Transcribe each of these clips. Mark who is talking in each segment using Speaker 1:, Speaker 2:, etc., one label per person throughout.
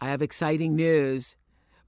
Speaker 1: I have exciting news.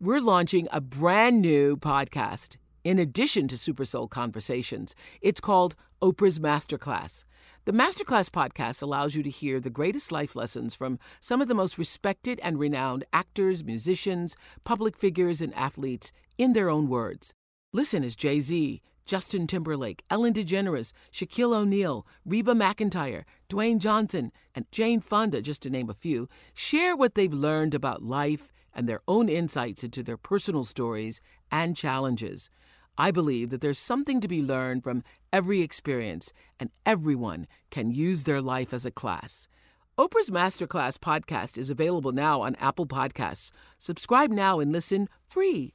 Speaker 1: We're launching a brand new podcast in addition to Super Soul Conversations. It's called Oprah's Masterclass. The Masterclass podcast allows you to hear the greatest life lessons from some of the most respected and renowned actors, musicians, public figures, and athletes in their own words. Listen as Jay Z, Justin Timberlake, Ellen DeGeneres, Shaquille O'Neal, Reba McEntire, Dwayne Johnson, and Jane Fonda, just to name a few, share what they've learned about life and their own insights into their personal stories and challenges. I believe that there's something to be learned from every experience, and everyone can use their life as a class. Oprah's Masterclass podcast is available now on Apple Podcasts. Subscribe now and listen free.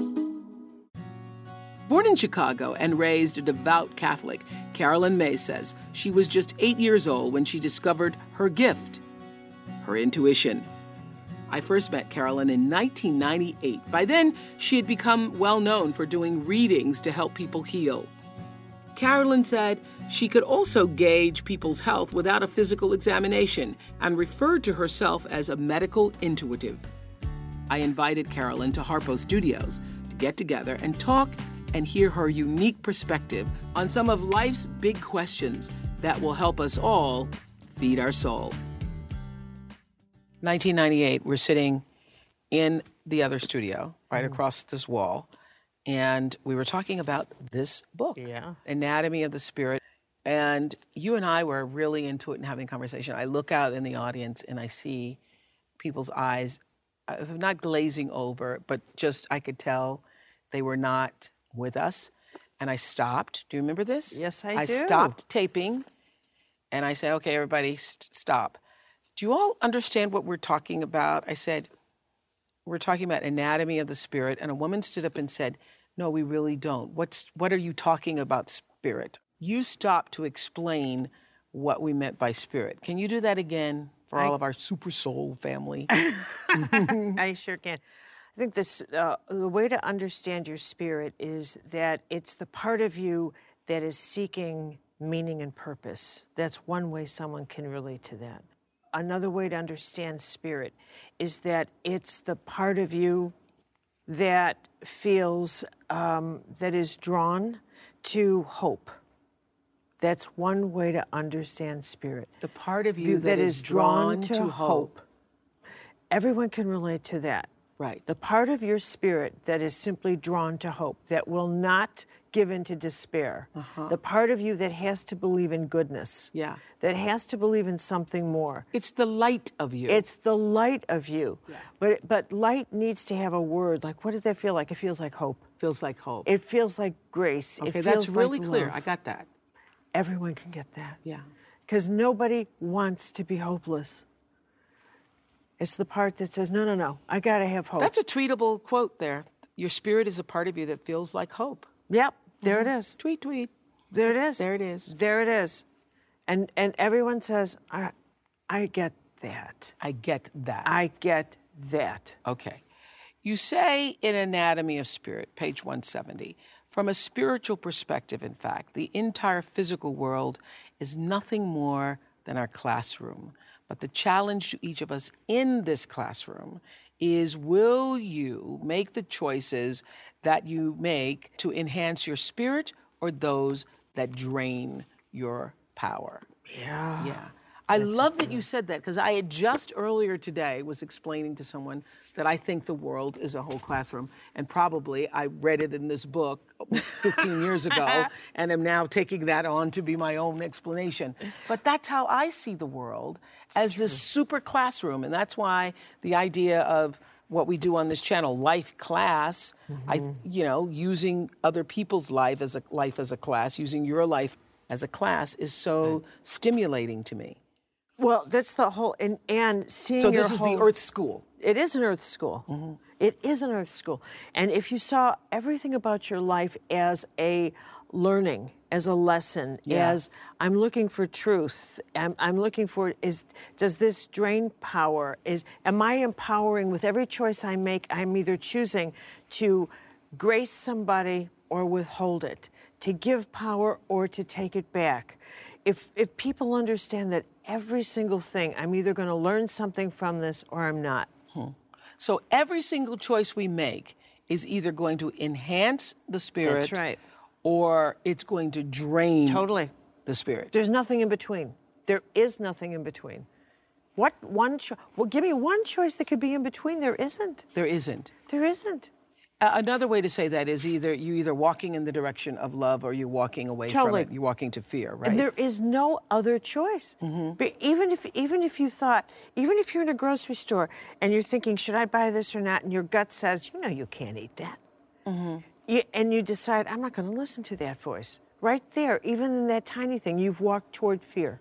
Speaker 1: Born in Chicago and raised a devout Catholic, Caroline Myss says she was just eight years old when she discovered her gift, her intuition. I first met Caroline in 1998. By then, she had become well known for doing readings to help people heal. Caroline said she could also gauge people's health without a physical examination and referred to herself as a medical intuitive. I invited Caroline to Harpo Studios to get together and talk and hear her unique perspective on some of life's big questions that will help us all feed our soul. 1998, we're sitting in the other studio right mm. across this wall and we were talking about this book,
Speaker 2: yeah.
Speaker 1: Anatomy of the Spirit. And you and I were really into it and having a conversation. I look out in the audience and I see people's eyes, uh, not glazing over, but just I could tell they were not with us. And I stopped. Do you remember this?
Speaker 2: Yes, I,
Speaker 1: I
Speaker 2: do.
Speaker 1: I stopped taping and I said, okay, everybody, st- stop. Do you all understand what we're talking about? I said, we're talking about anatomy of the spirit, and a woman stood up and said, No, we really don't. What's, what are you talking about, spirit? You stopped to explain what we meant by spirit. Can you do that again for all of our super soul family?
Speaker 2: I sure can. I think this uh, the way to understand your spirit is that it's the part of you that is seeking meaning and purpose. That's one way someone can relate to that another way to understand spirit is that it's the part of you that feels um, that is drawn to hope. That's one way to understand spirit.
Speaker 1: The part of you that, that is, drawn, drawn, to, hope. hope.
Speaker 2: Everyone can relate to that.
Speaker 1: Right.
Speaker 2: The part of your spirit that is simply drawn to hope, that will not give in to despair. Uh-huh. The part of you that has to believe in goodness.
Speaker 1: Yeah.
Speaker 2: That has to believe in something more.
Speaker 1: It's the light of you.
Speaker 2: It's the light of you. Yeah. But but light needs to have a word. Like what does that feel like? It feels like hope.
Speaker 1: Feels like hope.
Speaker 2: It feels like grace.
Speaker 1: Okay, that's really
Speaker 2: like
Speaker 1: clear.
Speaker 2: Love.
Speaker 1: I got that.
Speaker 2: Everyone can get that.
Speaker 1: Yeah.
Speaker 2: Because nobody wants to be hopeless. It's the part that says, no, no, no, I got to have hope.
Speaker 1: That's a tweetable quote there. Your spirit is a part of you that feels like hope.
Speaker 2: Yep. There it mm-hmm. is.
Speaker 1: Tweet, tweet.
Speaker 2: There it is.
Speaker 1: There it is.
Speaker 2: There it is. And and everyone says, I, I get that.
Speaker 1: I get that.
Speaker 2: I get that.
Speaker 1: Okay. You say in Anatomy of Spirit, page 170, from a spiritual perspective, in fact, the entire physical world is nothing more than our classroom. But the challenge to each of us in this classroom is will you make the choices that you make to enhance your spirit or those that drain your power?
Speaker 2: Yeah.
Speaker 1: Yeah. I love that you said that because I had just earlier today was explaining to someone that I think the world is a whole classroom, and probably I read it in this book 15 years ago, and am now taking that on to be my own explanation. But that's how I see the world as this super classroom, and that's why the idea of what we do on this channel, life class, I, you know, using other people's life as a life as a class, using your life as a class, is so stimulating to me.
Speaker 2: Well, that's the whole and and seeing
Speaker 1: So this is the Earth School.
Speaker 2: It is an Earth school. Mm-hmm. It is an Earth school. And if you saw everything about your life as a learning, as a lesson,
Speaker 1: Yeah.
Speaker 2: as I'm looking for truth, I'm, I'm looking for is does this drain power? Is am I empowering with every choice I make? I'm either choosing to grace somebody or withhold it, to give power or to take it back. If if people understand that every single thing, I'm either going to learn something from this or I'm not. Hmm.
Speaker 1: So every single choice we make is either going to enhance the spirit
Speaker 2: right.
Speaker 1: or it's going to drain
Speaker 2: Totally.
Speaker 1: the spirit.
Speaker 2: There's nothing in between. There is nothing in between. What one choice? Well, give me one choice that could be in between. There isn't.
Speaker 1: There isn't.
Speaker 2: There isn't.
Speaker 1: Another way to say that is either you're either walking in the direction of love or you're walking away
Speaker 2: Totally.
Speaker 1: from it. You're walking to fear, right?
Speaker 2: And there is no other choice. Mm-hmm. But even if even if you thought, even if you're in a grocery store and you're thinking, should I buy this or not, and your gut says, you know, you can't eat that, mm-hmm. you, and you decide, I'm not going to listen to that voice. Right there, even in that tiny thing, you've walked toward fear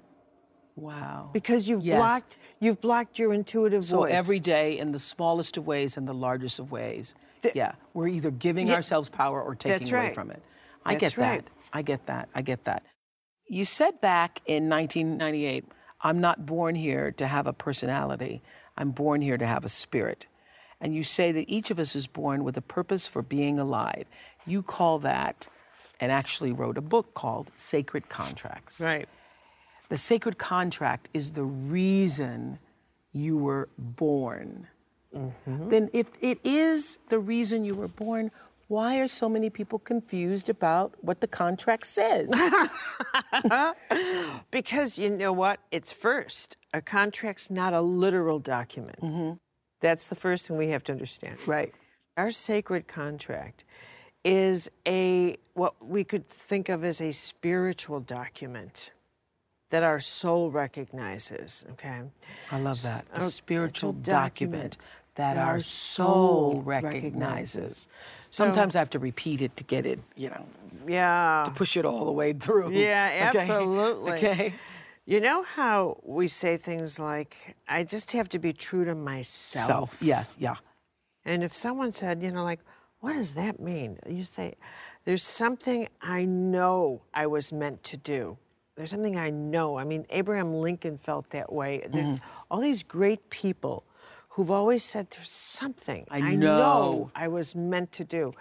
Speaker 1: wow.
Speaker 2: because you've
Speaker 1: Yes.
Speaker 2: blocked you've blocked your intuitive
Speaker 1: So
Speaker 2: voice.
Speaker 1: every day, in the smallest of ways and the largest of ways,
Speaker 2: The-
Speaker 1: yeah, we're either giving
Speaker 2: Yeah.
Speaker 1: ourselves power or taking away from it. I
Speaker 2: That's
Speaker 1: get
Speaker 2: right.
Speaker 1: that. I get that. I get that. You said back in 1998, I'm not born here to have a personality. I'm born here to have a spirit. And you say that each of us is born with a purpose for being alive. You call that, and actually wrote a book called Sacred Contracts.
Speaker 2: right.
Speaker 1: The sacred contract is the reason you were born. Mm-hmm. Then, if it is the reason you were born, why are so many people confused about what the contract says?
Speaker 2: Because you know what? It's first. A contract's not a literal document. Mm-hmm. That's the first thing we have to understand.
Speaker 1: right.
Speaker 2: Our sacred contract is a what we could think of as a spiritual document that our soul recognizes, okay?
Speaker 1: I love that. A
Speaker 2: A
Speaker 1: spiritual
Speaker 2: spiritual
Speaker 1: document
Speaker 2: document
Speaker 1: that our
Speaker 2: our
Speaker 1: soul recognizes.
Speaker 2: recognizes.
Speaker 1: Sometimes I have to repeat it to get it, you know,
Speaker 2: Yeah.
Speaker 1: to push it all the way through.
Speaker 2: Yeah,
Speaker 1: Okay?
Speaker 2: absolutely.
Speaker 1: Okay.
Speaker 2: You know how we say things like, I just have to be true to myself.
Speaker 1: Self. Yes. Yeah.
Speaker 2: And if someone said, you know, like, what does that mean? You say, there's something I know I was meant to do. There's something I know. I mean, Abraham Lincoln felt that way. There's mm-hmm. all these great people who've always said, there's something
Speaker 1: I know."
Speaker 2: I was meant to do.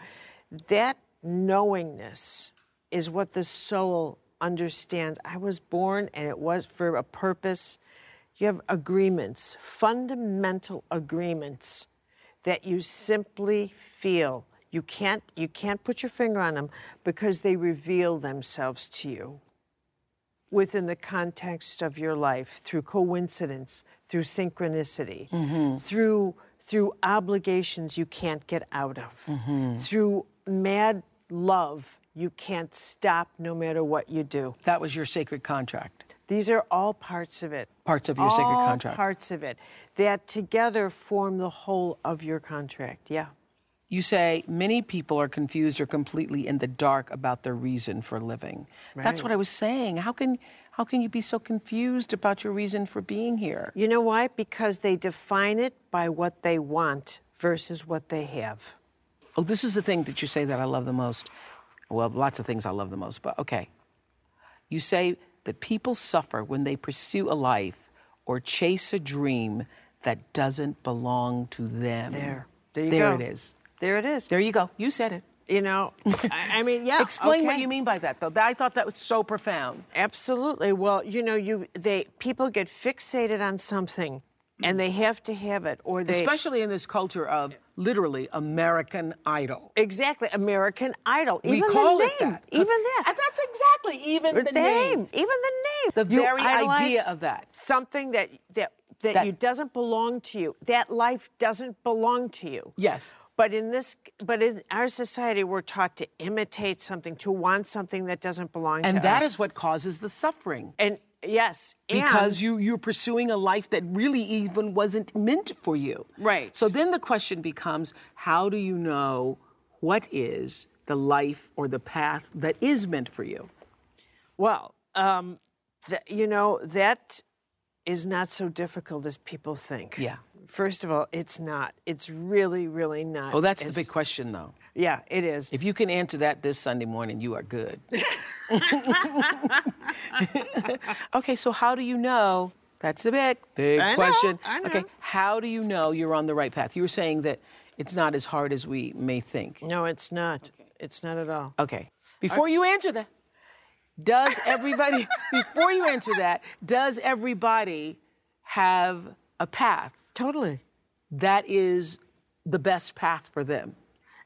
Speaker 2: That knowingness is what the soul understands. I was born and it was for a purpose. You have agreements, fundamental agreements that you simply feel. You can't you can't put your finger on them because they reveal themselves to you within the context of your life through coincidence, through synchronicity, mm-hmm. through through obligations you can't get out of, mm-hmm. through mad love you can't stop no matter what you do.
Speaker 1: That was your sacred contract.
Speaker 2: These are all parts of it.
Speaker 1: Parts of your sacred
Speaker 2: all
Speaker 1: contract.
Speaker 2: parts of it that together form the whole of your contract. Yeah.
Speaker 1: You say many people are confused or completely in the dark about their reason for living. That's what I was saying. How can how can you be so confused about your reason for being here?
Speaker 2: You know why? Because they define it by what they want versus what they have.
Speaker 1: Oh, this is the thing that you say that I love the most. Well, lots of things I love the most, but okay. You say that people suffer when they pursue a life or chase a dream that doesn't belong to them.
Speaker 2: There. There you
Speaker 1: there it is.
Speaker 2: There it is.
Speaker 1: There you go. You said it.
Speaker 2: You know, I, I mean, yeah.
Speaker 1: Explain what you mean by that, though. I thought that was so profound.
Speaker 2: Absolutely. Well, you know, you they people get fixated on something, and they have to have it, or they
Speaker 1: Especially in this culture of literally American Idol.
Speaker 2: exactly American Idol.
Speaker 1: We
Speaker 2: even
Speaker 1: call
Speaker 2: the
Speaker 1: it
Speaker 2: name,
Speaker 1: that.
Speaker 2: even that.
Speaker 1: That's exactly even
Speaker 2: The
Speaker 1: the
Speaker 2: name,
Speaker 1: name.
Speaker 2: even the name.
Speaker 1: The
Speaker 2: You
Speaker 1: very idea of that.
Speaker 2: Something that that that,
Speaker 1: That-
Speaker 2: you doesn't belong to you. That life doesn't belong to you.
Speaker 1: Yes.
Speaker 2: But in this, but in our society, we're taught to imitate something, to want something that doesn't belong to
Speaker 1: And
Speaker 2: us.
Speaker 1: that is what causes the suffering.
Speaker 2: And yes,
Speaker 1: because
Speaker 2: and,
Speaker 1: you you're pursuing a life that really even wasn't meant for you.
Speaker 2: Right.
Speaker 1: So then the question becomes how do you know what is the life or the path that is meant for you?
Speaker 2: well, um, th- you know that is not so difficult as people think.
Speaker 1: Yeah.
Speaker 2: First of all, it's not. It's really, really not.
Speaker 1: Oh, that's
Speaker 2: as-
Speaker 1: the big question though.
Speaker 2: Yeah, it is.
Speaker 1: If you can answer that this Sunday morning, you are good. okay, so how do you know? That's the big, big
Speaker 2: I know,
Speaker 1: question.
Speaker 2: I
Speaker 1: Okay, how do you know you're on the right path? You were saying that it's not as hard as we may think.
Speaker 2: No, it's not. It's not at all.
Speaker 1: Okay. Before you answer that, does everybody, before you answer that, does everybody have a path
Speaker 2: Totally.
Speaker 1: that is the best path for them?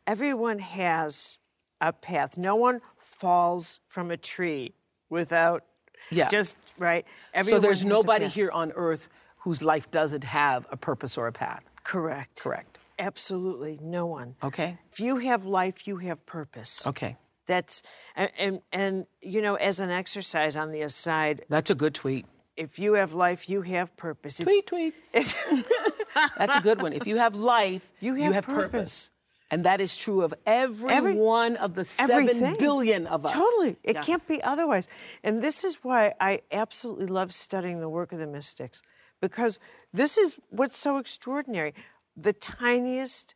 Speaker 2: Everyone has a path. No one falls from a tree without
Speaker 1: Yeah.
Speaker 2: just right.
Speaker 1: so there's nobody here on earth whose life doesn't have a purpose or a path.
Speaker 2: Correct.
Speaker 1: Correct.
Speaker 2: Absolutely, no one.
Speaker 1: Okay.
Speaker 2: If you have life, you have purpose.
Speaker 1: Okay.
Speaker 2: That's and, and and you know, as an exercise on the aside,
Speaker 1: That's a good tweet.
Speaker 2: If you have life, you have purpose. It's,
Speaker 1: Tweet, tweet. That's a good one. If you have life,
Speaker 2: You have purpose.
Speaker 1: And that is true of every,
Speaker 2: Every-
Speaker 1: one of the seven
Speaker 2: everything.
Speaker 1: billion of us.
Speaker 2: Totally. It
Speaker 1: Yeah.
Speaker 2: can't be otherwise. And this is why I absolutely love studying the work of the mystics, because this is what's so extraordinary. The tiniest,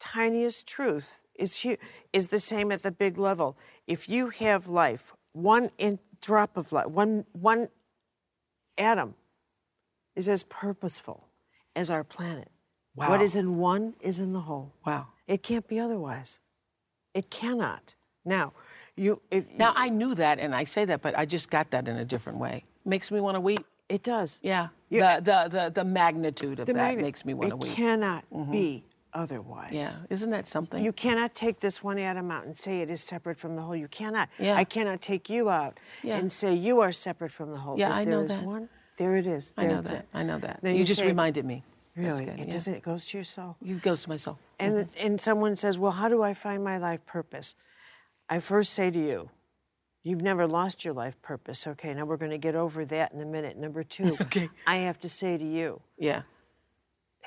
Speaker 2: tiniest truth is hu- is the same at the big level. If you have life, one in, drop of life, one one atom is as purposeful as our planet.
Speaker 1: Wow.
Speaker 2: What is in one is in the whole.
Speaker 1: Wow.
Speaker 2: It can't be otherwise. It cannot. Now, you. If,
Speaker 1: Now I knew that, and I say that, but I just got that in a different way. Makes me want to weep.
Speaker 2: it does.
Speaker 1: Yeah.
Speaker 2: Yeah.
Speaker 1: The, the the the magnitude of that makes me want to weep.
Speaker 2: It cannot mm-hmm. be otherwise.
Speaker 1: Yeah. Isn't that something?
Speaker 2: You cannot take this one atom out and say it is separate from the whole. You cannot.
Speaker 1: Yeah.
Speaker 2: I cannot take you out
Speaker 1: Yeah.
Speaker 2: and say you are separate from the whole.
Speaker 1: Yeah,
Speaker 2: If
Speaker 1: I know that.
Speaker 2: one, there it is.
Speaker 1: I
Speaker 2: There
Speaker 1: know
Speaker 2: it's
Speaker 1: that.
Speaker 2: it.
Speaker 1: I know that.
Speaker 2: Then
Speaker 1: you,
Speaker 2: you
Speaker 1: just
Speaker 2: say-
Speaker 1: reminded me.
Speaker 2: Really,
Speaker 1: That's good.
Speaker 2: it
Speaker 1: yeah.
Speaker 2: doesn't. It goes to your soul.
Speaker 1: It goes to my soul.
Speaker 2: And and someone says, "Well, how do I find my life purpose?" I first say to you, "You've never lost your life purpose." Okay, now we're going to get over that in a minute. Number two,
Speaker 1: Okay.
Speaker 2: I have to say to you,
Speaker 1: Yeah.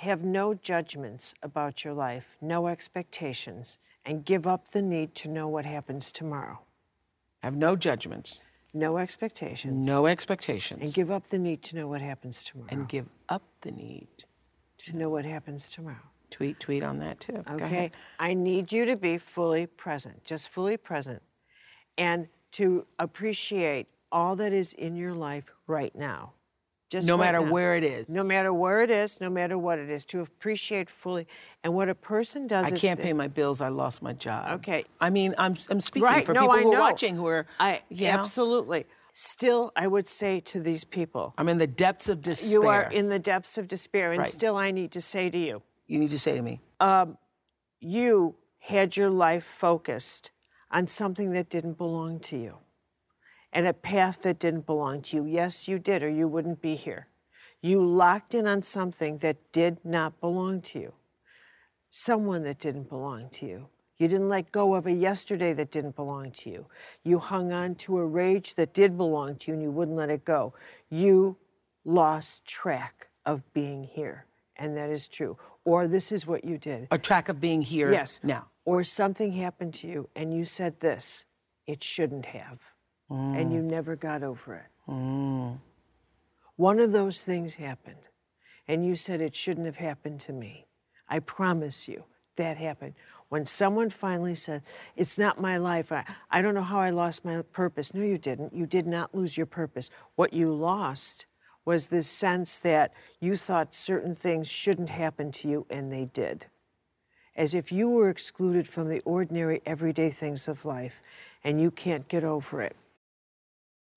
Speaker 2: Have no judgments about your life, no expectations, and give up the need to know what happens tomorrow.
Speaker 1: Have no judgments,
Speaker 2: No expectations.
Speaker 1: no expectations,
Speaker 2: And give up the need to know what happens tomorrow.
Speaker 1: and give up the need.
Speaker 2: to know what happens tomorrow.
Speaker 1: Tweet, tweet on that too.
Speaker 2: Okay? I need you to be fully present, just fully present, and to appreciate all that is in your life right now. Just
Speaker 1: No matter
Speaker 2: now.
Speaker 1: where it is.
Speaker 2: No matter where it is, no matter what it is, to appreciate fully. And what a person does
Speaker 1: I can't pay my bills. I lost my job.
Speaker 2: Okay.
Speaker 1: I mean, I'm I'm speaking
Speaker 2: right.
Speaker 1: for
Speaker 2: no,
Speaker 1: people
Speaker 2: I
Speaker 1: who
Speaker 2: know.
Speaker 1: are watching who are.
Speaker 2: I
Speaker 1: you know,
Speaker 2: absolutely. Still, I would say to these people,
Speaker 1: I'm in the depths of despair.
Speaker 2: you are in the depths of despair, and
Speaker 1: Right.
Speaker 2: still, I need to say to you,
Speaker 1: You need to say to me, um,
Speaker 2: you had your life focused on something that didn't belong to you and a path that didn't belong to you. Yes, you did, or you wouldn't be here. You locked in on something that did not belong to you, someone that didn't belong to you. You didn't let go of a yesterday that didn't belong to you. You hung on to a rage that did belong to you and you wouldn't let it go. You lost track of being here, and that is true. Or this is what you did.
Speaker 1: a track of being here
Speaker 2: Yes.
Speaker 1: now.
Speaker 2: Or something happened to you and you said this, it shouldn't have. And you mm. never got over it. Mm. One of those things happened and you said it shouldn't have happened to me. I promise you that happened. When someone finally said, It's not my life, I, I don't know how I lost my purpose. No, you didn't. You did not lose your purpose. What you lost was this sense that you thought certain things shouldn't happen to you and they did. as if you were excluded from the ordinary, everyday things of life, and you can't get over it.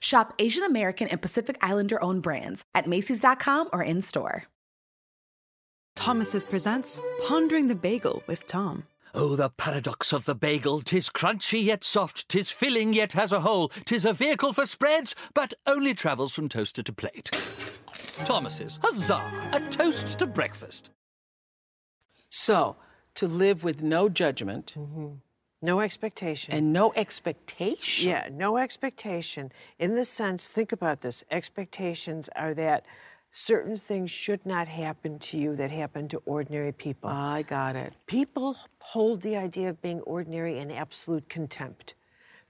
Speaker 3: Shop Asian American and Pacific Islander owned brands at Macy's.com or in store.
Speaker 4: Thomas's presents Pondering the Bagel with Tom.
Speaker 5: Oh, the paradox of the bagel! Tis crunchy yet soft, tis filling yet has a hole, tis a vehicle for spreads, but only travels from toaster to plate. Thomas's, huzzah! A toast to breakfast.
Speaker 1: So, to live with no judgment mm-hmm.
Speaker 2: No expectation.
Speaker 1: and no expectation.
Speaker 2: Yeah, no expectation. In the sense, think about this expectations are that certain things should not happen to you that happen to ordinary people.
Speaker 1: I got it.
Speaker 2: people hold the idea of being ordinary in absolute contempt.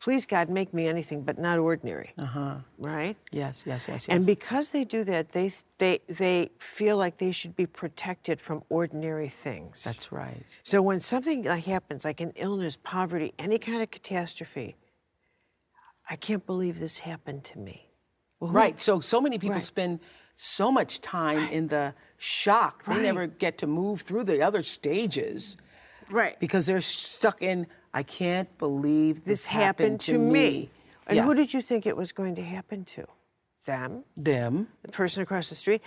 Speaker 2: Please, God, make me anything but not ordinary. Uh huh. Right?
Speaker 1: Yes, yes, yes, yes.
Speaker 2: And because they do that, they, they, they feel like they should be protected from ordinary things.
Speaker 1: That's right.
Speaker 2: So when something like happens, like an illness, poverty, any kind of catastrophe, I can't believe this happened to me. Well, who-
Speaker 1: Right. So so many people
Speaker 2: Right.
Speaker 1: spend so much time in the shock. They never get to move through the other stages
Speaker 2: Right.
Speaker 1: because they're stuck in I can't believe this,
Speaker 2: This happened to me. And
Speaker 1: Yeah.
Speaker 2: who did you think it was going to happen to? Them,
Speaker 1: Them.
Speaker 2: the person across the street.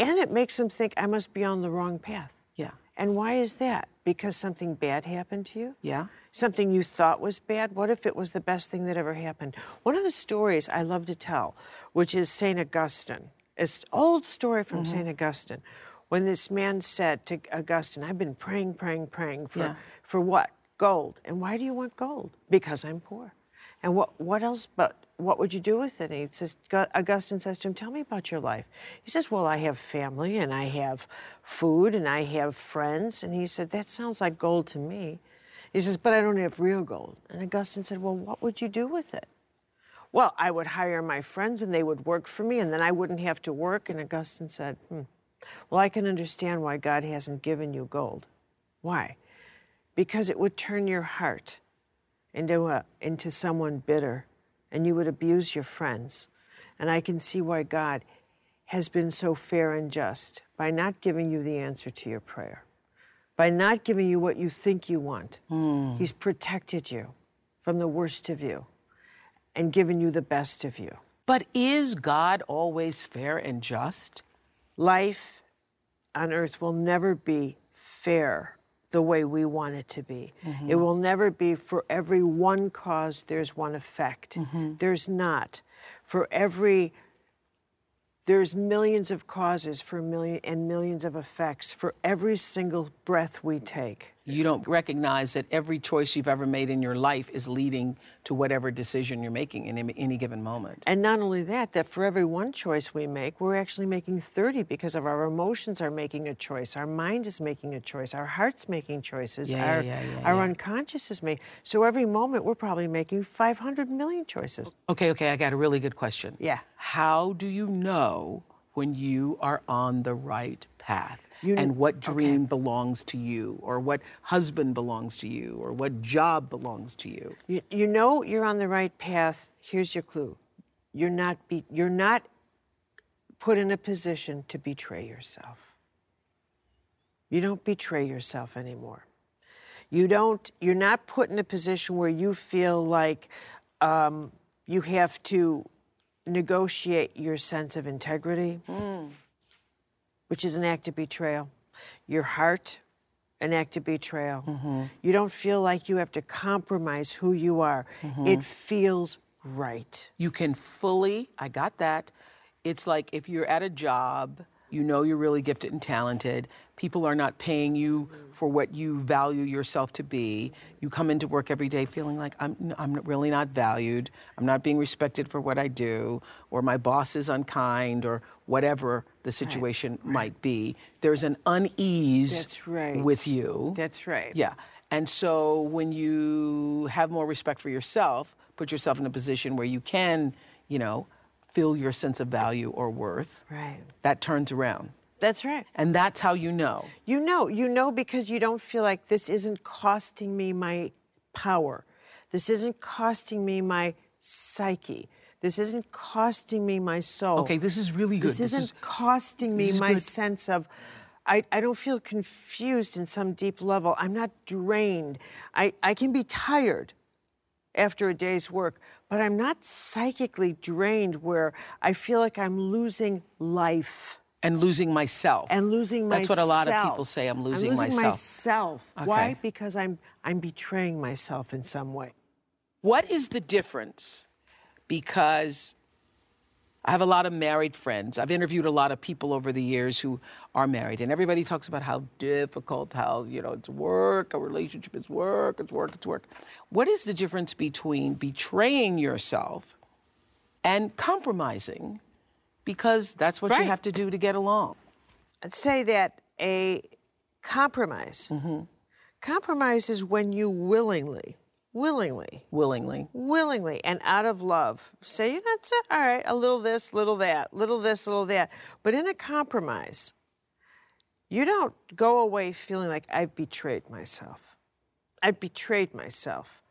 Speaker 2: And it makes them think I must be on the wrong path.
Speaker 1: Yeah.
Speaker 2: And why is that? Because something bad happened to you?
Speaker 1: Yeah.
Speaker 2: Something you thought was bad? What if it was the best thing that ever happened? One of the stories I love to tell, which is St. Augustine, it's an old story from
Speaker 1: Mm-hmm.
Speaker 2: St. Augustine, when this man said to Augustine, I've been praying, praying, praying for,
Speaker 1: Yeah.
Speaker 2: for what? Gold. And why do you want gold? Because I'm poor. And what, what else but what would you do with it? And he says, Augustine says to him, Tell me about your life. He says, Well, I have family and I have food and I have friends. And he said, That sounds like gold to me. He says, But I don't have real gold. And Augustine said, Well, what would you do with it? Well, I would hire my friends and they would work for me and then I wouldn't have to work. And Augustine said, hmm. Well, I can understand why God hasn't given you gold. Why? Because it would turn your heart into, a, into someone bitter and you would abuse your friends. And I can see why God has been so fair and just by not giving you the answer to your prayer, by not giving you what you think you want. Hmm. He's protected you from the worst of you and given you the best of you.
Speaker 1: But is God always fair and just?
Speaker 2: Life on earth will never be fair the way we want it to be. Mm-hmm. It will never be for every one cause, there's one effect. Mm-hmm. There's not. For every there's millions of causes for million and millions of effects for every single breath we take.
Speaker 1: You don't recognize that every choice you've ever made in your life is leading to whatever decision you're making in any- given moment.
Speaker 2: And not only that, that for every one choice we make, we're actually making 30 because of our emotions are making a choice, our mind is making a choice, our heart's making choices,
Speaker 1: Yeah,
Speaker 2: our,
Speaker 1: yeah, yeah,
Speaker 2: our unconscious is making. So every moment we're probably making 500 million choices.
Speaker 1: Okay, okay, I got a really good question.
Speaker 2: Yeah.
Speaker 1: How do you know when you are on the right path?
Speaker 2: You-
Speaker 1: and what
Speaker 2: okay.
Speaker 1: dream belongs to you, or what husband belongs to you, or what job belongs to you?
Speaker 2: You, you know you're on the right path. Here's your clue. You're not be, you're not put in a position to betray yourself. You don't betray yourself anymore. You don't. You're not put in a position where you feel like um, you have to negotiate your sense of integrity, which is an act of betrayal. Your heart, an act of betrayal. Mm-hmm. You don't feel like you have to compromise who you are. Mm-hmm. It feels right.
Speaker 1: You can fully, I got that. It's like if you're at a job You know you're really gifted and talented. People are not paying you for what you value yourself to be. You come into work every day feeling like I'm, I'm really not valued. I'm not being respected for what I do, or my boss is unkind, or whatever the situation might be. There's an unease
Speaker 2: That's right.
Speaker 1: with you.
Speaker 2: That's right.
Speaker 1: Yeah. And so when you have more respect for yourself, put yourself in a position where you can, you know, feel your sense of value or worth,
Speaker 2: Right.
Speaker 1: that turns around.
Speaker 2: That's right.
Speaker 1: And that's how you know.
Speaker 2: You know, you know because you don't feel like this isn't costing me my power. This isn't costing me my psyche. This isn't costing me my soul.
Speaker 1: Okay, this is really good.
Speaker 2: This isn't
Speaker 1: is-
Speaker 2: costing me my
Speaker 1: good.
Speaker 2: sense of I, I don't feel confused in some deep level. I'm not drained. I, I can be tired after a day's work, but I'm not psychically drained where I feel like I'm losing life
Speaker 1: and losing myself.
Speaker 2: and losing
Speaker 1: That's
Speaker 2: myself.
Speaker 1: That's what a lot of people say, I'm losing
Speaker 2: I'm losing
Speaker 1: myself.
Speaker 2: myself. Why? Because I'm I'm betraying myself in some way.
Speaker 1: What is the difference? Because I have a lot of married friends. I've interviewed a lot of people over the years who are married, and everybody talks about how difficult, how, you know, it's work, a relationship is work, it's work, it's work. What is the difference between betraying yourself and compromising? Because that's what you have to do to get along.
Speaker 2: I'd say that a compromise.
Speaker 1: Mm-hmm.
Speaker 2: Compromise is when you willingly, willingly,
Speaker 1: Willingly.
Speaker 2: willingly, and out of love say, you know, that's it. All right, a little this, little that, little this, little that. But in a compromise, you don't go away feeling like I've betrayed myself. I've betrayed myself.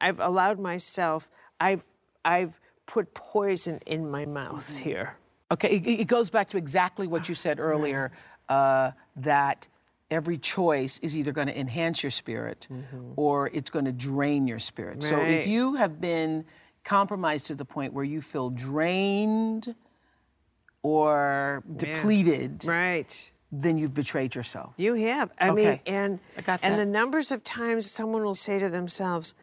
Speaker 2: I've allowed myself. I've I've put poison in my mouth
Speaker 1: Mm-hmm.
Speaker 2: here.
Speaker 1: Okay, it, it goes back to exactly what you said earlier uh, that every choice is either going to enhance your spirit mm-hmm. or it's going to drain your spirit. So if you have been compromised to the point where you feel drained or depleted,
Speaker 2: Right.
Speaker 1: then you've betrayed yourself.
Speaker 2: You have. I mean,
Speaker 1: Okay.
Speaker 2: and
Speaker 1: I got
Speaker 2: and the numbers of times someone will say to themselves,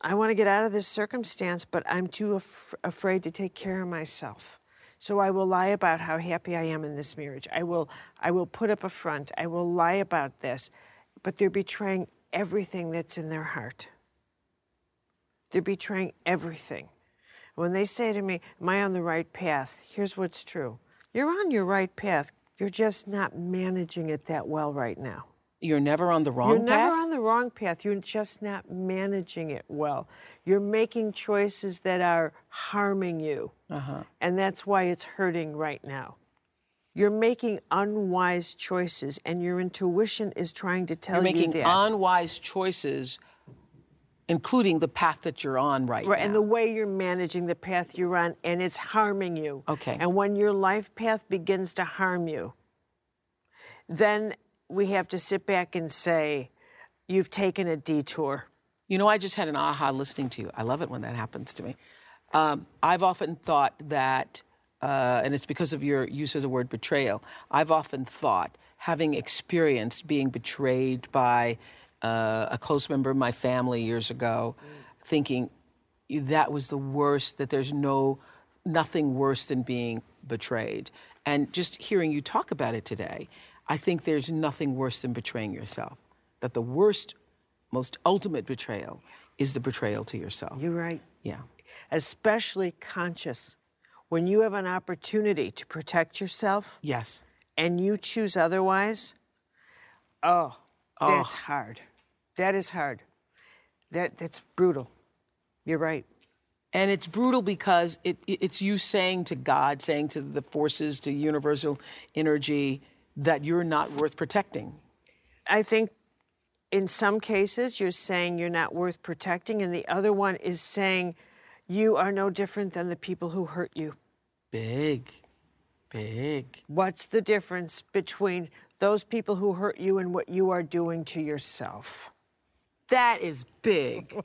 Speaker 2: "I want to get out of this circumstance, but I'm too af- afraid to take care of myself." So I will lie about how happy I am in this marriage. I will I will put up a front. I will lie about this, but they're betraying everything that's in their heart. They're betraying everything. When they say to me, Am I on the right path? Here's what's true you're on your right path. You're just not managing it that well right now.
Speaker 1: You're never on the wrong
Speaker 2: You're
Speaker 1: path.
Speaker 2: never on the wrong path. You're just not managing it well. You're making choices that are harming you.
Speaker 1: Uh-huh.
Speaker 2: And that's why it's hurting right now. You're making unwise choices, and your intuition is trying to tell
Speaker 1: You're making
Speaker 2: you that.
Speaker 1: unwise choices, including the path that you're on right,
Speaker 2: Right,
Speaker 1: now.
Speaker 2: and the way you're managing the path you're on, and it's harming you.
Speaker 1: Okay.
Speaker 2: And when your life path begins to harm you, then we have to sit back and say, you've taken a detour.
Speaker 1: You know, I just had an aha listening to you. I love it when that happens to me. Um, I've often thought that, uh, and it's because of your use of the word betrayal, I've often thought, having experienced being betrayed by uh, a close member of my family years ago, thinking that was the worst, that there's no, nothing worse than being betrayed. And just hearing you talk about it today, I think there's nothing worse than betraying yourself. That the worst most ultimate betrayal is the betrayal to yourself.
Speaker 2: You're right.
Speaker 1: yeah.
Speaker 2: Especially conscious. When you have an opportunity to protect yourself
Speaker 1: Yes.
Speaker 2: and you choose otherwise, oh, oh. that's hard. That is hard. That, that's brutal. You're right.
Speaker 1: And it's brutal because it, it- it's you saying to God, saying to the forces, to universal energy, that you're not worth protecting.
Speaker 2: I think in some cases you're saying you're not worth protecting, and the other one is saying you are no different than the people who hurt you.
Speaker 1: Big, big.
Speaker 2: What's the difference between those people who hurt you and what you are doing to yourself?
Speaker 1: That is big.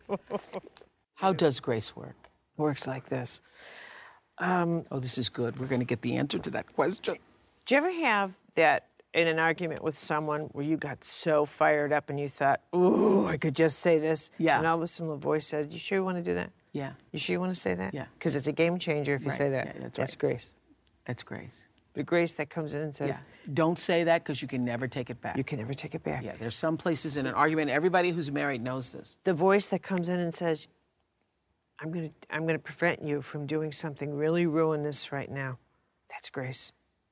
Speaker 1: How does grace work?
Speaker 2: Works like this.
Speaker 1: Oh, this is good. We're going to get the answer to that question.
Speaker 2: Do you ever have that in an argument with someone where you got so fired up and you thought, ooh, I could just say this?
Speaker 1: Yeah.
Speaker 2: And all of a sudden the voice says, You sure you want to do that?
Speaker 1: Yeah,
Speaker 2: You sure you want to say that?
Speaker 1: Yeah.
Speaker 2: Because it's a game changer if you
Speaker 1: Right.
Speaker 2: say that.
Speaker 1: Yeah, that's
Speaker 2: that's
Speaker 1: right.
Speaker 2: grace.
Speaker 1: that's grace.
Speaker 2: The grace that comes in and says,
Speaker 1: Yeah. Don't say that because you can never take it back.
Speaker 2: you can never take it back.
Speaker 1: Yeah, there's some places in an argument, everybody who's married knows this.
Speaker 2: The voice that comes in and says, I'm going to I'm going to prevent you from doing something really ruinous right now. That's grace.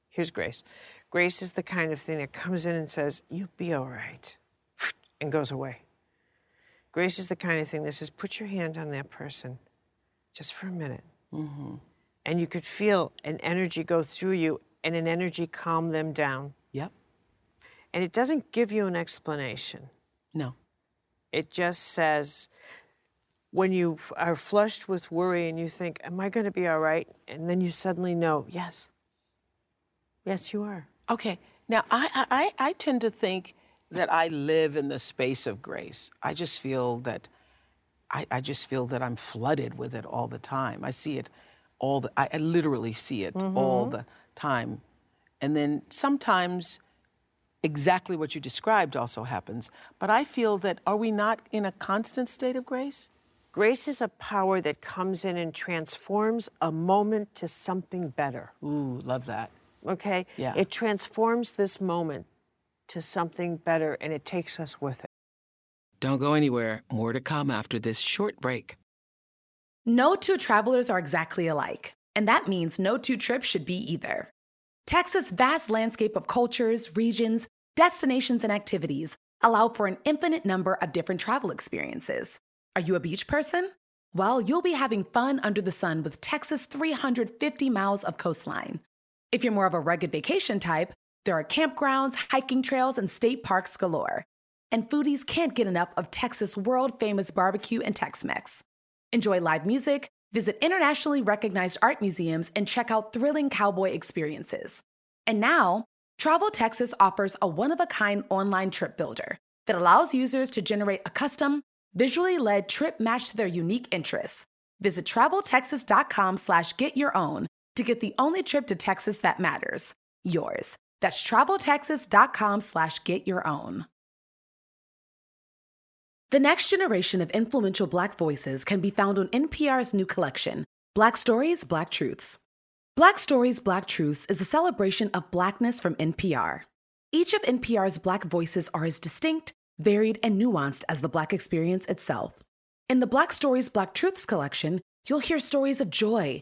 Speaker 2: Here's grace. Grace is the kind of thing that comes in and says, You'll be all right, and goes away. Grace is the kind of thing that says, Put your hand on that person just for a minute. Mm-hmm. And you could feel an energy go through you and an energy calm them down.
Speaker 1: Yep.
Speaker 2: And it doesn't give you an explanation.
Speaker 1: No.
Speaker 2: It just says, when you are flushed with worry and you think, Am I going to be all right? And then you suddenly know, Yes. Yes, you are.
Speaker 1: Okay. Now, I, I, I tend to think that I live in the space of grace. I just feel that I, I just feel that I'm flooded with it all the time. I see it all the I, I literally see it mm-hmm. all the time. And then sometimes exactly what you described also happens. But I feel that are we not in a constant state of grace?
Speaker 2: Grace is a power that comes in and transforms a moment to something better.
Speaker 1: Ooh, love that.
Speaker 2: Okay?
Speaker 1: Yeah.
Speaker 2: It transforms this moment to something better and it takes us with it.
Speaker 1: Don't go anywhere. More to come after this short break.
Speaker 3: No two travelers are exactly alike, and that means no two trips should be either. Texas' vast landscape of cultures, regions, destinations, and activities allow for an infinite number of different travel experiences. Are you a beach person? Well, you'll be having fun under the sun with Texas' 350 miles of coastline. If you're more of a rugged vacation type, there are campgrounds, hiking trails, and state parks galore. And foodies can't get enough of Texas' world famous barbecue and Tex Mex. Enjoy live music, visit internationally recognized art museums, and check out thrilling cowboy experiences. And now, Travel Texas offers a one of a kind online trip builder that allows users to generate a custom, visually led trip matched to their unique interests. Visit traveltexas.com slash get your own to get the only trip to Texas that matters yours. That's traveltexas.com slash get your own. The next generation of influential Black voices can be found on NPR's new collection, Black Stories, Black Truths. Black Stories, Black Truths is a celebration of Blackness from NPR. Each of NPR's Black voices are as distinct, varied, and nuanced as the Black experience itself. In the Black Stories, Black Truths collection, you'll hear stories of joy,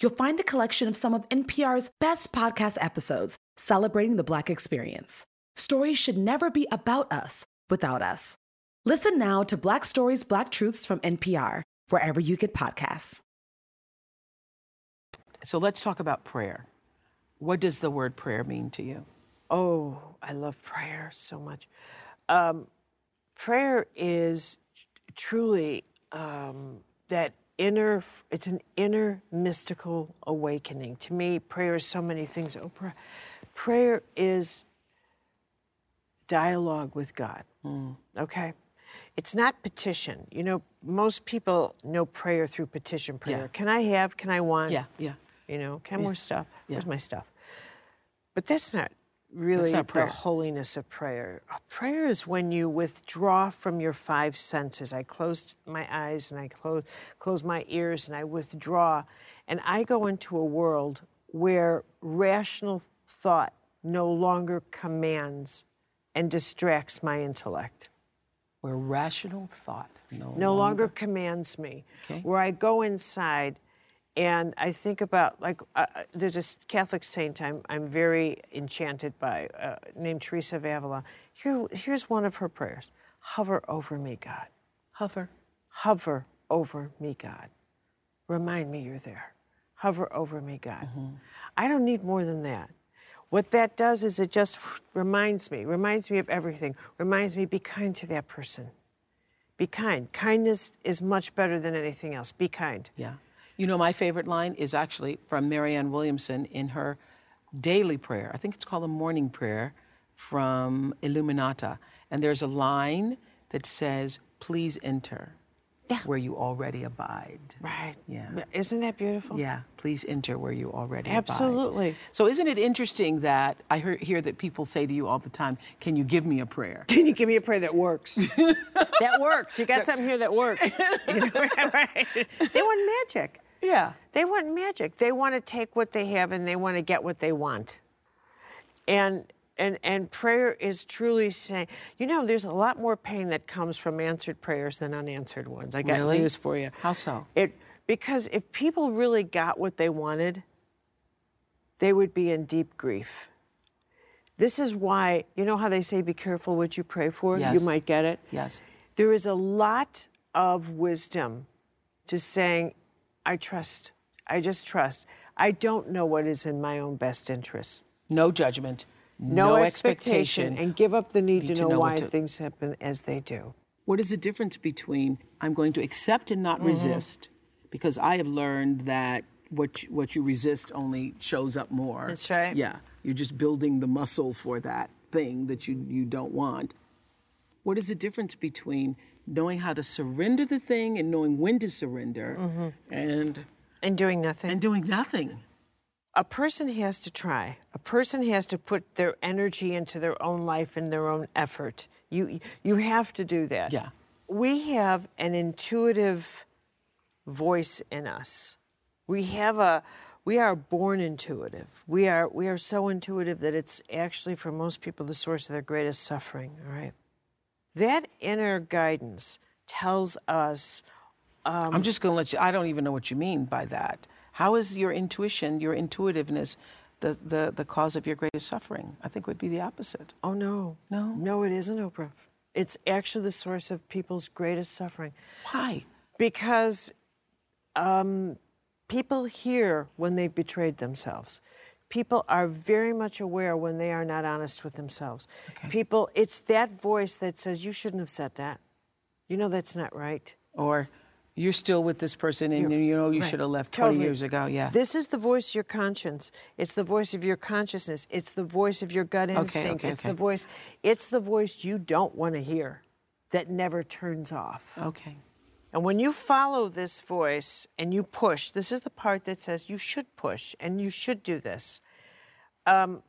Speaker 3: you'll find a collection of some of NPR's best podcast episodes celebrating the Black experience. Stories should never be about us without us. Listen now to Black Stories, Black Truths from NPR, wherever you get podcasts.
Speaker 1: So let's talk about prayer. What does the word prayer mean to you?
Speaker 2: Oh, I love prayer so much. Um, prayer is truly um, that inner, it's an inner mystical awakening. To me, prayer is so many things. Oh, pra- prayer is dialogue with God. Mm. Okay? It's not petition. You know, most people know prayer through petition prayer.
Speaker 1: Yeah.
Speaker 2: Can I have? Can I want?
Speaker 1: Yeah, yeah.
Speaker 2: You know, can I have more stuff? Where's my stuff? But that's not really the holiness of prayer. Prayer is when you withdraw from your five senses. I close my eyes and I close close my ears and I withdraw and I go into a world where rational thought no longer commands and distracts my intellect
Speaker 1: Where rational thought no,
Speaker 2: no longer commands me.
Speaker 1: Okay.
Speaker 2: Where I go inside and I think about, like, uh, uh, there's a Catholic saint I'm, I'm very enchanted by uh, named Teresa of Avila. Here, here's one of her prayers Hover over me, God.
Speaker 1: hover.
Speaker 2: Hover over me, God. Remind me you're there. Hover over me, God. I don't need more than that. What that does is it just reminds me, reminds me of everything, reminds me be kind to that person. Be kind. Kindness is much better than anything else. Be kind.
Speaker 1: Yeah. You know, my favorite line is actually from Marianne Williamson in her daily prayer. I think it's called a morning prayer from Illuminata, and there's a line that says, "Please enter
Speaker 2: Yeah.
Speaker 1: where you already abide."
Speaker 2: Right.
Speaker 1: Yeah.
Speaker 2: Isn't that beautiful?
Speaker 1: Yeah, please enter where you already abide.
Speaker 2: Absolutely.
Speaker 1: So isn't it interesting that I hear, hear that people say to you all the time, "Can you give me a prayer?"
Speaker 2: Can you give me a prayer that works? that works. You got something here that works. You know, right? They want magic.
Speaker 1: Yeah.
Speaker 2: They want magic. They want to take what they have and they want to get what they want. And and and prayer is truly saying, you know, there's a lot more pain that comes from answered prayers than unanswered ones. I got
Speaker 1: Really?
Speaker 2: news for you.
Speaker 1: How so?
Speaker 2: It because if people really got what they wanted, they would be in deep grief. This is why, you know how they say be careful what you pray for?
Speaker 1: Yes.
Speaker 2: You might get it.
Speaker 1: Yes.
Speaker 2: There is a lot of wisdom to saying, I trust. I just trust. I don't know what is in my own best interest.
Speaker 1: No judgment.
Speaker 2: No, expectation, and give up the need,
Speaker 1: Need
Speaker 2: to
Speaker 1: to
Speaker 2: know,
Speaker 1: know
Speaker 2: why
Speaker 1: to-
Speaker 2: things happen as they do.
Speaker 1: What is the difference between I'm going to accept and
Speaker 2: Mm-hmm.
Speaker 1: not resist? Because I have learned that what you, what you resist only shows up more.
Speaker 2: That's right.
Speaker 1: Yeah, you're just building the muscle for that thing that you you don't want. What is the difference between knowing how to surrender the thing and knowing when to surrender,
Speaker 2: Mm-hmm.
Speaker 1: and
Speaker 2: And doing nothing.
Speaker 1: and doing nothing?
Speaker 2: a person has to try. A person has to put their energy into their own life and their own effort. You you have to do that.
Speaker 1: Yeah.
Speaker 2: We have an intuitive voice in us. We have a we are born intuitive. We are we are so intuitive that it's actually for most people the source of their greatest suffering, all right? That inner guidance tells us Um,
Speaker 1: I'm just going to let you. I don't even know what you mean by that. How is your intuition, your intuitiveness, the, the, the cause of your greatest suffering? I think would be the opposite.
Speaker 2: Oh no.
Speaker 1: No?
Speaker 2: No, it isn't, Oprah. It's actually the source of people's greatest suffering.
Speaker 1: Why?
Speaker 2: Because um, people hear when they've betrayed themselves. People are very much aware when they are not honest with themselves. People, it's that voice that says, You shouldn't have said that. You know that's not right.
Speaker 1: Or you're still with this person and you know you
Speaker 2: Right.
Speaker 1: should have left 20
Speaker 2: Totally.
Speaker 1: years ago. Yeah.
Speaker 2: This is the voice of your conscience. It's the voice of your consciousness. It's the voice of your gut instinct.
Speaker 1: okay,
Speaker 2: it's
Speaker 1: okay.
Speaker 2: the voice. It's the voice you don't want to hear, that never turns off.
Speaker 1: okay.
Speaker 2: And when you follow this voice and you push, this is the part that says you should push and you should do this. Um,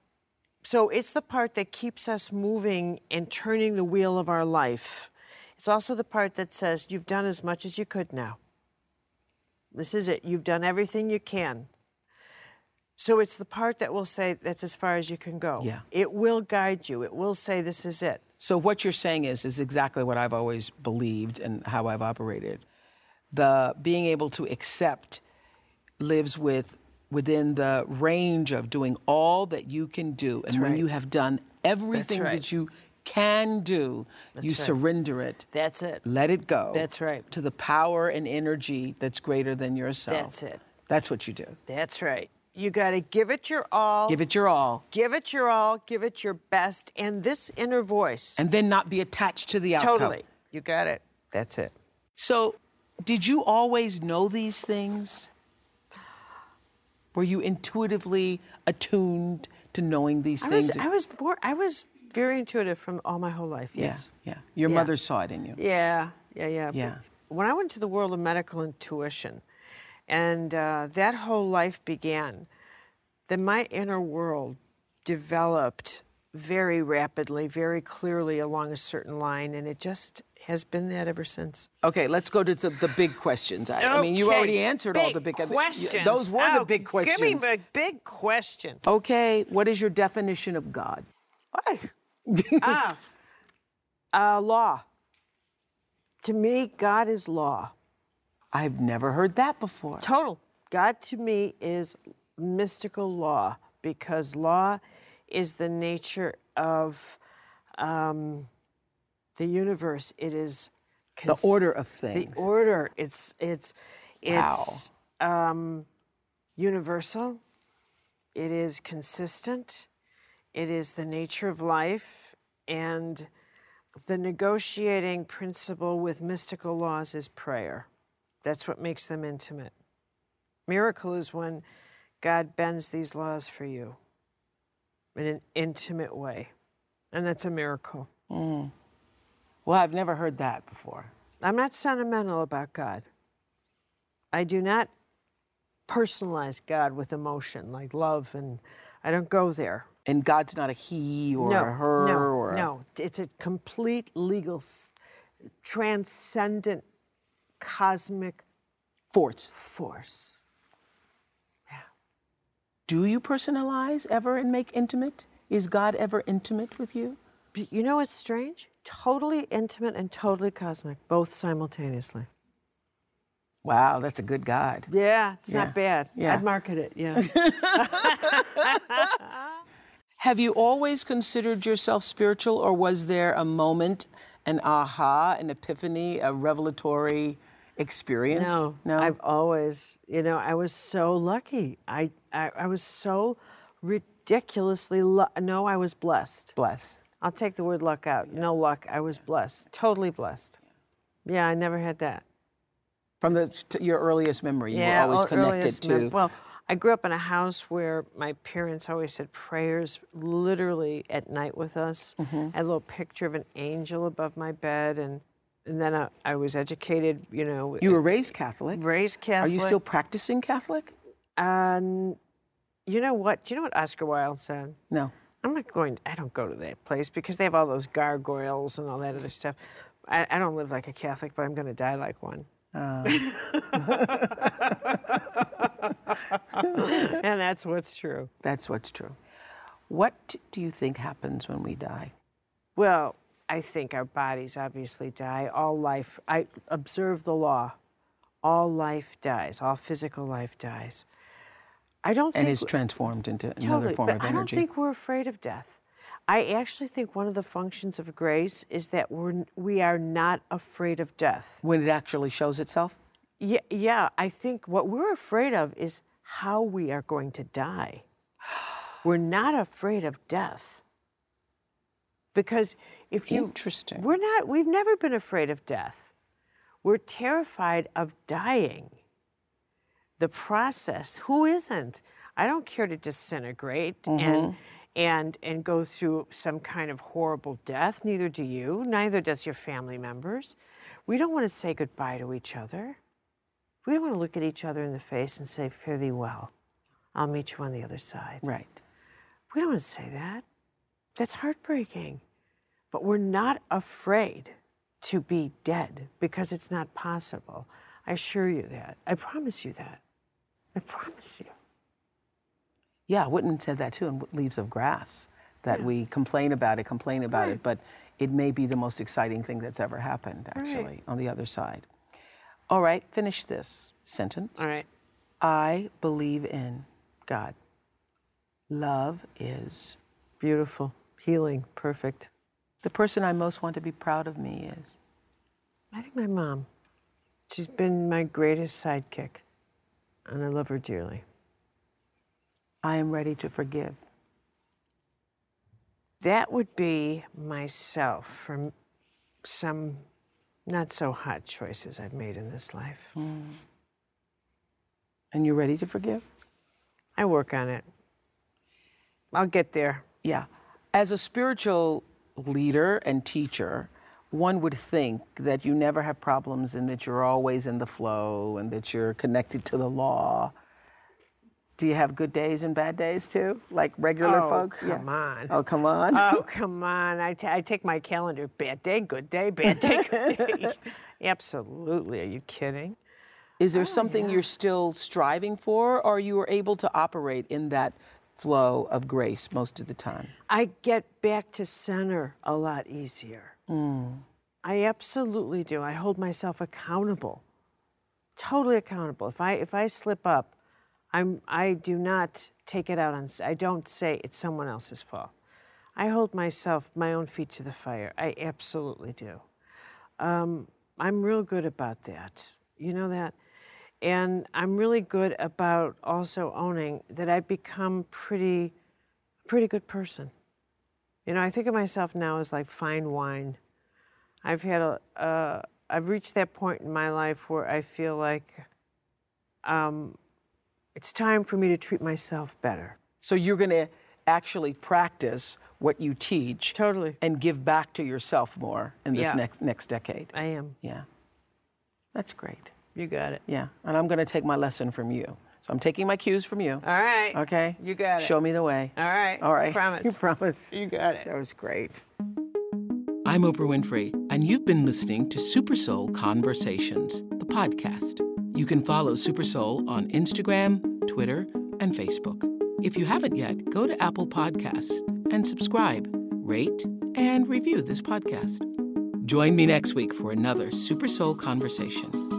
Speaker 2: so it's the part that keeps us moving and turning the wheel of our life. It's also the part that says you've done as much as you could now. This is it. You've done everything you can. So it's the part that will say that's as far as you can go.
Speaker 1: Yeah.
Speaker 2: It will guide you. It will say this is it.
Speaker 1: So what you're saying is is exactly what I've always believed and how I've operated. The being able to accept lives with within the range of doing all that you can do. and when you have done everything
Speaker 2: right.
Speaker 1: that you can do, you
Speaker 2: right.
Speaker 1: surrender it.
Speaker 2: That's it.
Speaker 1: Let it go.
Speaker 2: That's right.
Speaker 1: To the power and energy that's greater than yourself.
Speaker 2: That's it.
Speaker 1: That's what you do.
Speaker 2: That's right. You got to give it your all.
Speaker 1: Give it your all.
Speaker 2: Give it your all. Give it your best. And this inner voice.
Speaker 1: And then not be attached to the outcome.
Speaker 2: totally. You got it. That's it.
Speaker 1: So, did you always know these things? Were you intuitively attuned to knowing these
Speaker 2: I
Speaker 1: things?
Speaker 2: was, I was born, I was very intuitive from all my whole life. Yes.
Speaker 1: yeah. Your
Speaker 2: Yeah.
Speaker 1: mother saw it in you.
Speaker 2: Yeah, yeah, yeah.
Speaker 1: Yeah.
Speaker 2: When I went to the world of medical intuition, and uh, that whole life began, then my inner world developed very rapidly, very clearly along a certain line, and it just has been that ever since.
Speaker 1: Okay, let's go to the, the big questions. I, I mean, you already answered all the big
Speaker 2: questions.
Speaker 1: Those were
Speaker 2: Oh,
Speaker 1: the big questions.
Speaker 2: Give me a big question.
Speaker 1: Okay, what is your definition of God?
Speaker 2: ah, uh, law. To me, God is law.
Speaker 1: I've never heard that before.
Speaker 2: Total. God to me is mystical law because law is the nature of um, the universe. It is
Speaker 1: The order of things.
Speaker 2: The order. It's it's
Speaker 1: Wow.
Speaker 2: it's um, universal. It is consistent. It is the nature of life, and the negotiating principle with mystical laws is prayer. That's what makes them intimate. Miracle is when God bends these laws for you in an intimate way. And that's a miracle. Mm.
Speaker 1: Well, I've never heard that before.
Speaker 2: I'm not sentimental about God. I do not personalize God with emotion like love, and I don't go there.
Speaker 1: And God's not a he or
Speaker 2: no,
Speaker 1: a her
Speaker 2: no,
Speaker 1: or a
Speaker 2: no. It's a complete legal, transcendent, cosmic
Speaker 1: force.
Speaker 2: force. Yeah.
Speaker 1: Do you personalize ever and make intimate? Is God ever intimate with you?
Speaker 2: But You know what's strange? Totally intimate and totally cosmic, both simultaneously.
Speaker 1: Wow, that's a good God.
Speaker 2: Yeah, it's
Speaker 1: Yeah,
Speaker 2: not bad.
Speaker 1: yeah.
Speaker 2: I'd market it. Yeah.
Speaker 1: Have you always considered yourself spiritual, or was there a moment, an aha, an epiphany, a revelatory experience?
Speaker 2: No,
Speaker 1: no.
Speaker 2: I've always, you know, I was so lucky. I, I, I was so ridiculously, lu- no, I was blessed.
Speaker 1: Blessed.
Speaker 2: I'll take the word luck out. No luck. I was blessed. Totally blessed. Yeah, I never had that.
Speaker 1: From the t- your earliest memory, you
Speaker 2: yeah,
Speaker 1: were always connected to.
Speaker 2: mem- well, I grew up in a house where my parents always said prayers literally at night with us.
Speaker 1: Mm-hmm.
Speaker 2: I had a little picture of an angel above my bed, and and then I, I was educated. You know,
Speaker 1: you were eh, raised Catholic.
Speaker 2: raised Catholic.
Speaker 1: Are you still practicing Catholic?
Speaker 2: And you know what? Do you know what Oscar Wilde said?
Speaker 1: No.
Speaker 2: I'm not going. I don't go to that place because they have all those gargoyles and all that other stuff. I, I don't live like a Catholic, but I'm going to die like one. Uh. and that's what's true.
Speaker 1: That's what's true. What do you think happens when we die?
Speaker 2: Well, I think our bodies obviously die. All life. I observe the law. All life dies. All physical life dies. I don't
Speaker 1: And
Speaker 2: think
Speaker 1: is transformed into another form
Speaker 2: but
Speaker 1: of energy.
Speaker 2: I don't think we're afraid of death. I actually think one of the functions of grace is that we're we are not afraid of death.
Speaker 1: when it actually shows itself?
Speaker 2: Yeah, yeah. I think what we're afraid of is how we are going to die. We're not afraid of death because if you
Speaker 1: Interesting.
Speaker 2: we're not we've never been afraid of death. We're terrified of dying. The process, who isn't? I don't care to disintegrate and mm-hmm. and and go through some kind of horrible death, neither do you, neither does your family members. We don't want to say goodbye to each other. We don't want to look at each other in the face and say, Fare thee well. I'll meet you on the other side.
Speaker 1: Right.
Speaker 2: We don't want to say that. That's heartbreaking. But we're not afraid to be dead because it's not possible. I assure you that. I promise you that. I promise you.
Speaker 1: Yeah, Whitman said that too in Leaves of Grass, that we complain about it, complain about
Speaker 2: Right.
Speaker 1: it, but it may be the most exciting thing that's ever happened, actually, on the other side. All right, finish this sentence.
Speaker 2: All right.
Speaker 1: I believe in
Speaker 2: God.
Speaker 1: love is
Speaker 2: Beautiful. Healing. Perfect.
Speaker 1: The person I most want to be proud of me is.
Speaker 2: I think my mom. She's been my greatest sidekick. And I love her dearly.
Speaker 1: I am ready to forgive.
Speaker 2: That would be myself from some not so hot choices I've made in this life. Hmm.
Speaker 1: And you're ready to forgive?
Speaker 2: I work on it. I'll get there.
Speaker 1: Yeah. As a spiritual leader and teacher, one would think that you never have problems and that you're always in the flow and that you're connected to the law. Do you have good days and bad days too, like regular
Speaker 2: oh,
Speaker 1: folks?
Speaker 2: Come on.
Speaker 1: Oh, come on.
Speaker 2: Oh, come on. I, ta- I take my calendar. Bad day, good day, bad day, good day. Absolutely. Are you kidding?
Speaker 1: Is there oh, something you're still striving for, or you are able to operate in that flow of grace most of the time?
Speaker 2: I get back to center a lot easier. I absolutely do. I hold myself accountable, totally accountable. If I if I slip up, I'm I do not take it out on. I don't say it's someone else's fault. I hold myself my own feet to the fire. I absolutely do. Um, I'm real good about that. You know that. And I'm really good about also owning that I've become pretty, pretty good person. You know, I think of myself now as like fine wine. I've had a, uh, I've reached that point in my life where I feel like um, it's time for me to treat myself better.
Speaker 1: So you're going to actually practice what you teach
Speaker 2: Totally.
Speaker 1: and give back to yourself more in this
Speaker 2: Yeah.
Speaker 1: next next decade.
Speaker 2: I am.
Speaker 1: Yeah. That's great.
Speaker 2: You got it.
Speaker 1: Yeah. And I'm going to take my lesson from you. So I'm taking my cues from you.
Speaker 2: All right.
Speaker 1: Okay?
Speaker 2: You got it.
Speaker 1: Show me the way.
Speaker 2: All right.
Speaker 1: All right.
Speaker 2: Promise.
Speaker 1: You promise.
Speaker 2: You got it.
Speaker 1: That was great. I'm Oprah Winfrey, and you've been listening to Super Soul Conversations, the podcast. You can follow Super Soul on Instagram, Twitter, and Facebook. If you haven't yet, go to Apple Podcasts and subscribe, rate, and review this podcast. Join me next week for another Super Soul Conversation.